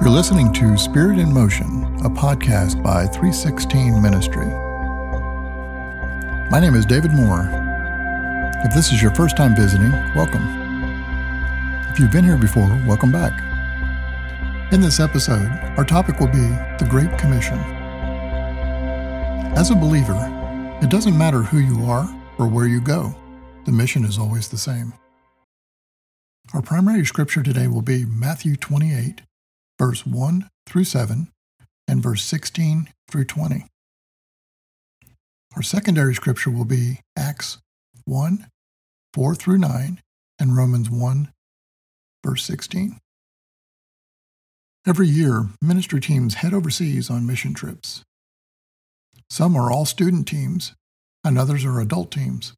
You're listening to Spirit in Motion, a podcast by 316 Ministry. My name is David Moore. If this is your first time visiting, welcome. If you've been here before, welcome back. In this episode, our topic will be the Great Commission. As a believer, it doesn't matter who you are or where you go, the mission is always the same. Our primary scripture today will be Matthew 28, verse 1 through 7, and verse 16 through 20. Our secondary scripture will be Acts 1, 4 through 9, and Romans 1, verse 16. Every year, ministry teams head overseas on mission trips. Some are all student teams, and others are adult teams.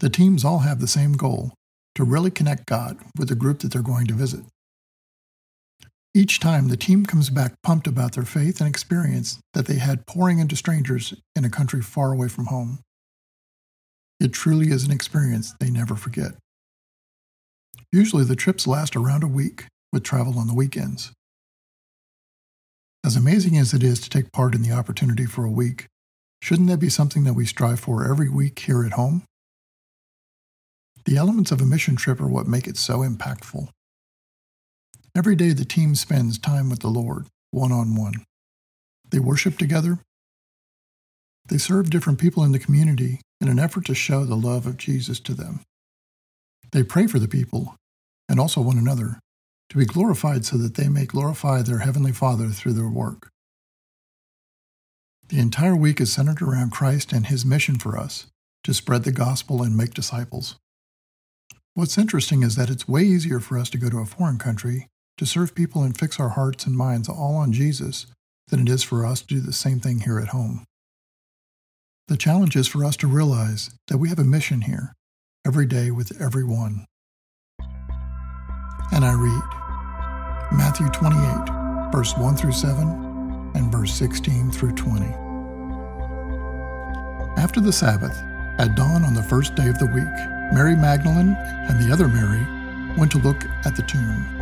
The teams all have the same goal to really connect God with the group that they're going to visit. Each time, the team comes back pumped about their faith and experience that they had pouring into strangers in a country far away from home. It truly is an experience they never forget. Usually, the trips last around a week, with travel on the weekends. As amazing as it is to take part in the opportunity for a week, shouldn't that be something that we strive for every week here at home? The elements of a mission trip are what make it so impactful. Every day, the team spends time with the Lord, one on one. They worship together. They serve different people in the community in an effort to show the love of Jesus to them. They pray for the people and also one another to be glorified so that they may glorify their Heavenly Father through their work. The entire week is centered around Christ and His mission for us to spread the gospel and make disciples. What's interesting is that it's way easier for us to go to a foreign country to serve people and fix our hearts and minds all on Jesus than it is for us to do the same thing here at home. The challenge is for us to realize that we have a mission here, every day with everyone. And I read Matthew 28, verse 1 through 7, and verse 16 through 20. After the Sabbath, at dawn on the first day of the week, Mary Magdalene and the other Mary went to look at the tomb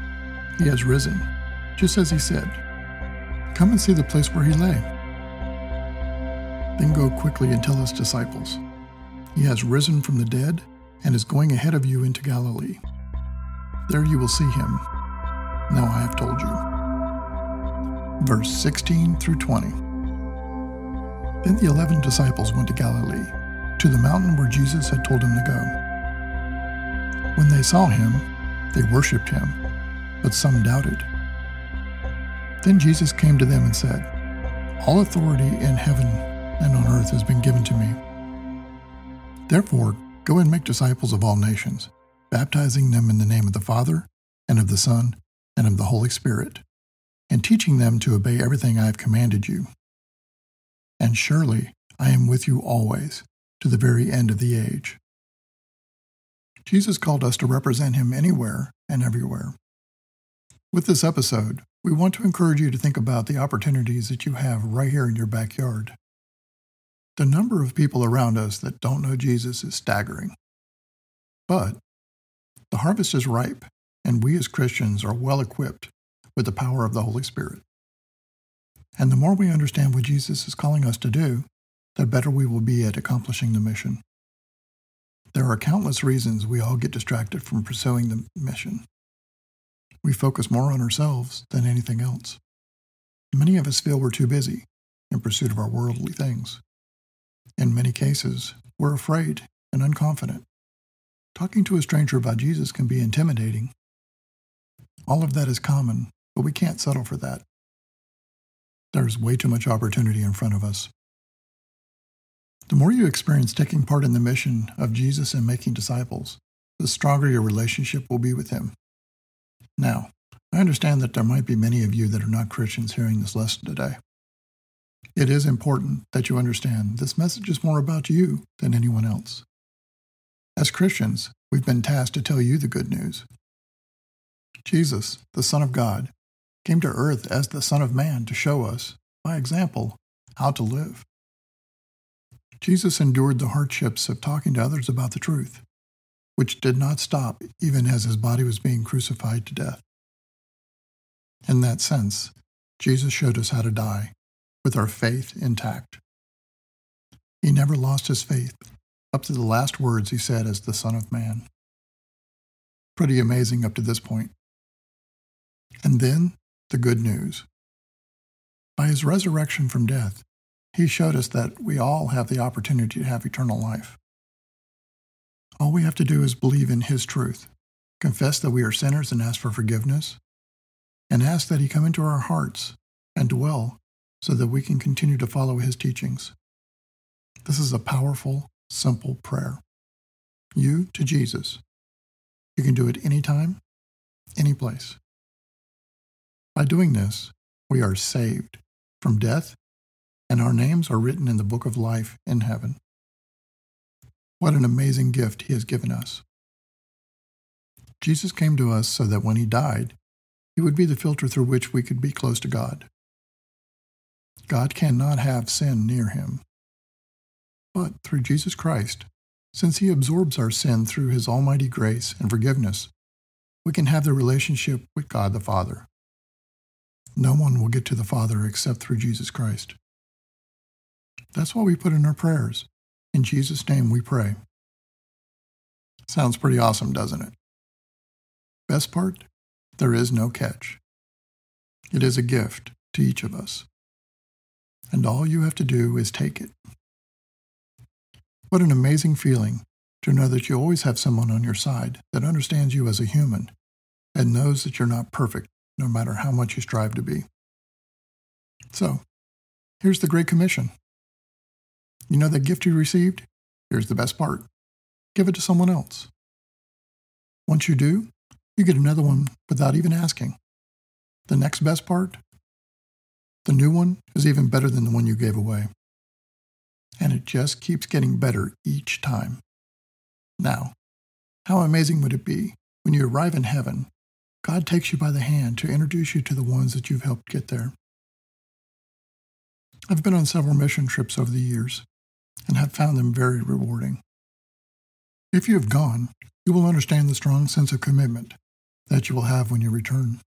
he has risen, just as he said. Come and see the place where he lay. Then go quickly and tell his disciples, He has risen from the dead and is going ahead of you into Galilee. There you will see him. Now I have told you. Verse 16 through 20. Then the eleven disciples went to Galilee, to the mountain where Jesus had told them to go. When they saw him, they worshipped him but some doubted. Then Jesus came to them and said, All authority in heaven and on earth has been given to me. Therefore, go and make disciples of all nations, baptizing them in the name of the Father, and of the Son, and of the Holy Spirit, and teaching them to obey everything I have commanded you. And surely I am with you always, to the very end of the age. Jesus called us to represent him anywhere and everywhere. With this episode, we want to encourage you to think about the opportunities that you have right here in your backyard. The number of people around us that don't know Jesus is staggering. But the harvest is ripe, and we as Christians are well equipped with the power of the Holy Spirit. And the more we understand what Jesus is calling us to do, the better we will be at accomplishing the mission. There are countless reasons we all get distracted from pursuing the mission we focus more on ourselves than anything else. Many of us feel we're too busy in pursuit of our worldly things. In many cases, we're afraid and unconfident. Talking to a stranger about Jesus can be intimidating. All of that is common, but we can't settle for that. There's way too much opportunity in front of us. The more you experience taking part in the mission of Jesus and making disciples, the stronger your relationship will be with Him. Now, I understand that there might be many of you that are not Christians hearing this lesson today. It is important that you understand this message is more about you than anyone else. As Christians, we've been tasked to tell you the good news. Jesus, the Son of God, came to earth as the Son of Man to show us, by example, how to live. Jesus endured the hardships of talking to others about the truth, which did not stop even as his body was being crucified to death. In that sense, Jesus showed us how to die with our faith intact. He never lost his faith up to the last words he said as the Son of Man. Pretty amazing up to this point. And then the good news. By his resurrection from death, he showed us that we all have the opportunity to have eternal life. All we have to do is believe in his truth, confess that we are sinners and ask for forgiveness, and ask that He come into our hearts and dwell so that we can continue to follow His teachings. This is a powerful, simple prayer. You to Jesus. You can do it anytime, any place. By doing this, we are saved from death, and our names are written in the book of life in heaven. What an amazing gift He has given us. Jesus came to us so that when He died, he would be the filter through which we could be close to God. God cannot have sin near him. But through Jesus Christ, since he absorbs our sin through his almighty grace and forgiveness, we can have the relationship with God the Father. No one will get to the Father except through Jesus Christ. That's what we put in our prayers. In Jesus' name we pray. Sounds pretty awesome, doesn't it? Best part? There is no catch. It is a gift to each of us. And all you have to do is take it. What an amazing feeling to know that you always have someone on your side that understands you as a human and knows that you're not perfect no matter how much you strive to be. So, here's the Great Commission. You know that gift you received? Here's the best part give it to someone else. Once you do, you get another one without even asking. The next best part? The new one is even better than the one you gave away. And it just keeps getting better each time. Now, how amazing would it be when you arrive in heaven, God takes you by the hand to introduce you to the ones that you've helped get there? I've been on several mission trips over the years and have found them very rewarding. If you have gone, you will understand the strong sense of commitment that you will have when you return.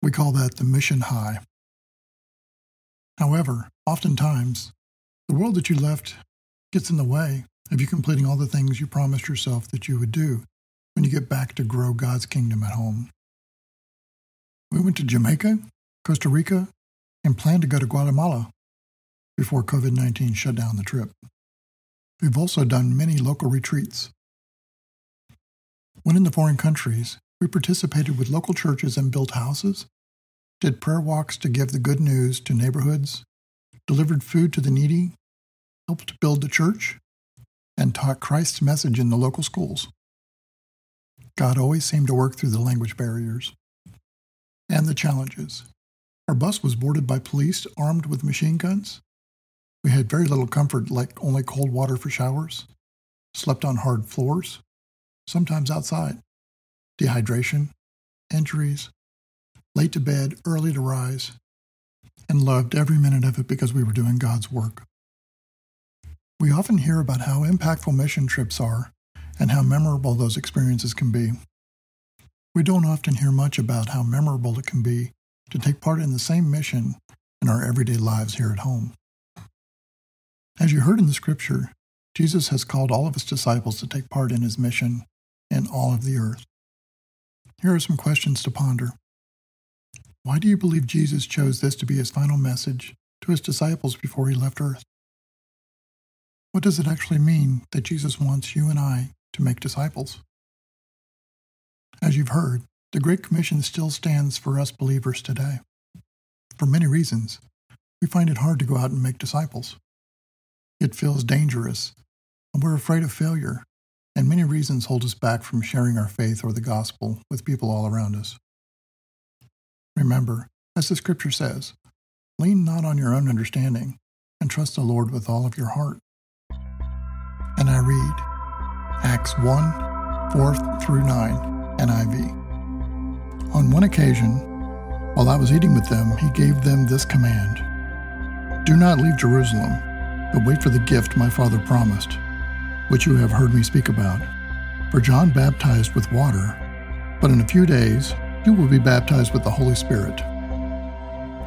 We call that the mission high. However, oftentimes, the world that you left gets in the way of you completing all the things you promised yourself that you would do when you get back to grow God's kingdom at home. We went to Jamaica, Costa Rica, and planned to go to Guatemala before COVID 19 shut down the trip. We've also done many local retreats. When in the foreign countries, we participated with local churches and built houses, did prayer walks to give the good news to neighborhoods, delivered food to the needy, helped build the church, and taught Christ's message in the local schools. God always seemed to work through the language barriers and the challenges. Our bus was boarded by police armed with machine guns. We had very little comfort, like only cold water for showers, slept on hard floors, sometimes outside dehydration, injuries, late to bed, early to rise, and loved every minute of it because we were doing God's work. We often hear about how impactful mission trips are and how memorable those experiences can be. We don't often hear much about how memorable it can be to take part in the same mission in our everyday lives here at home. As you heard in the scripture, Jesus has called all of his disciples to take part in his mission in all of the earth. Here are some questions to ponder. Why do you believe Jesus chose this to be his final message to his disciples before he left earth? What does it actually mean that Jesus wants you and I to make disciples? As you've heard, the Great Commission still stands for us believers today. For many reasons, we find it hard to go out and make disciples. It feels dangerous, and we're afraid of failure and many reasons hold us back from sharing our faith or the gospel with people all around us. Remember, as the scripture says, lean not on your own understanding, and trust the Lord with all of your heart. And I read Acts 1 4 through 9, NIV. On one occasion, while I was eating with them, he gave them this command Do not leave Jerusalem, but wait for the gift my Father promised, which you have heard me speak about. For John baptized with water, but in a few days you will be baptized with the Holy Spirit.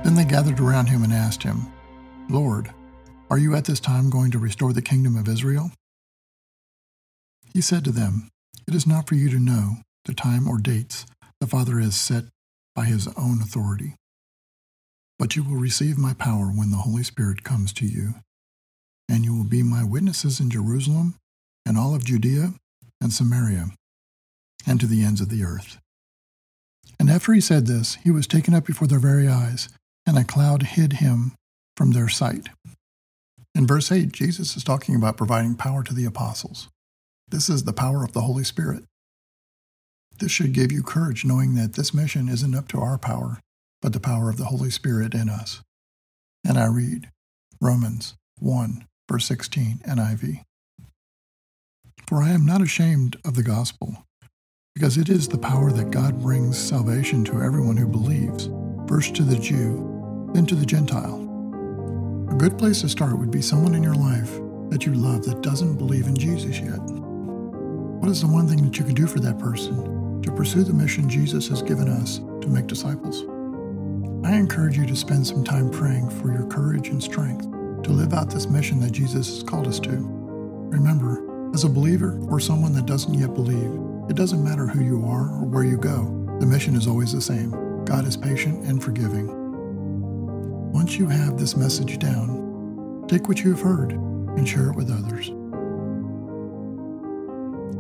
Then they gathered around him and asked him, Lord, are you at this time going to restore the kingdom of Israel? He said to them, It is not for you to know the time or dates the Father has set by his own authority. But you will receive my power when the Holy Spirit comes to you, and you will be my witnesses in Jerusalem and all of Judea and Samaria and to the ends of the earth. And after he said this, he was taken up before their very eyes, and a cloud hid him from their sight. In verse 8, Jesus is talking about providing power to the apostles. This is the power of the Holy Spirit. This should give you courage knowing that this mission isn't up to our power, but the power of the Holy Spirit in us. And I read Romans 1, verse 16, NIV. For I am not ashamed of the gospel because it is the power that God brings salvation to everyone who believes, first to the Jew, then to the Gentile. A good place to start would be someone in your life that you love that doesn't believe in Jesus yet. What is the one thing that you can do for that person to pursue the mission Jesus has given us to make disciples? I encourage you to spend some time praying for your courage and strength to live out this mission that Jesus has called us to. Remember, as a believer or someone that doesn't yet believe, it doesn't matter who you are or where you go, the mission is always the same. God is patient and forgiving. Once you have this message down, take what you have heard and share it with others.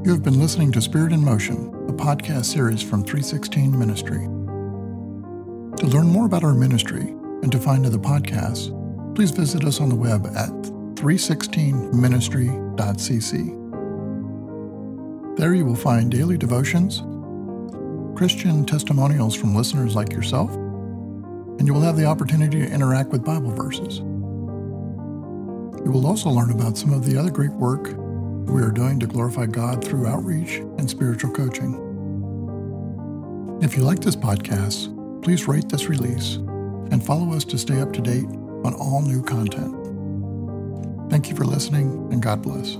You have been listening to Spirit in Motion, a podcast series from 316 Ministry. To learn more about our ministry and to find other podcasts, please visit us on the web at 316ministry.cc. There you will find daily devotions, Christian testimonials from listeners like yourself, and you will have the opportunity to interact with Bible verses. You will also learn about some of the other great work we are doing to glorify God through outreach and spiritual coaching. If you like this podcast, please rate this release and follow us to stay up to date on all new content. Thank you for listening, and God bless.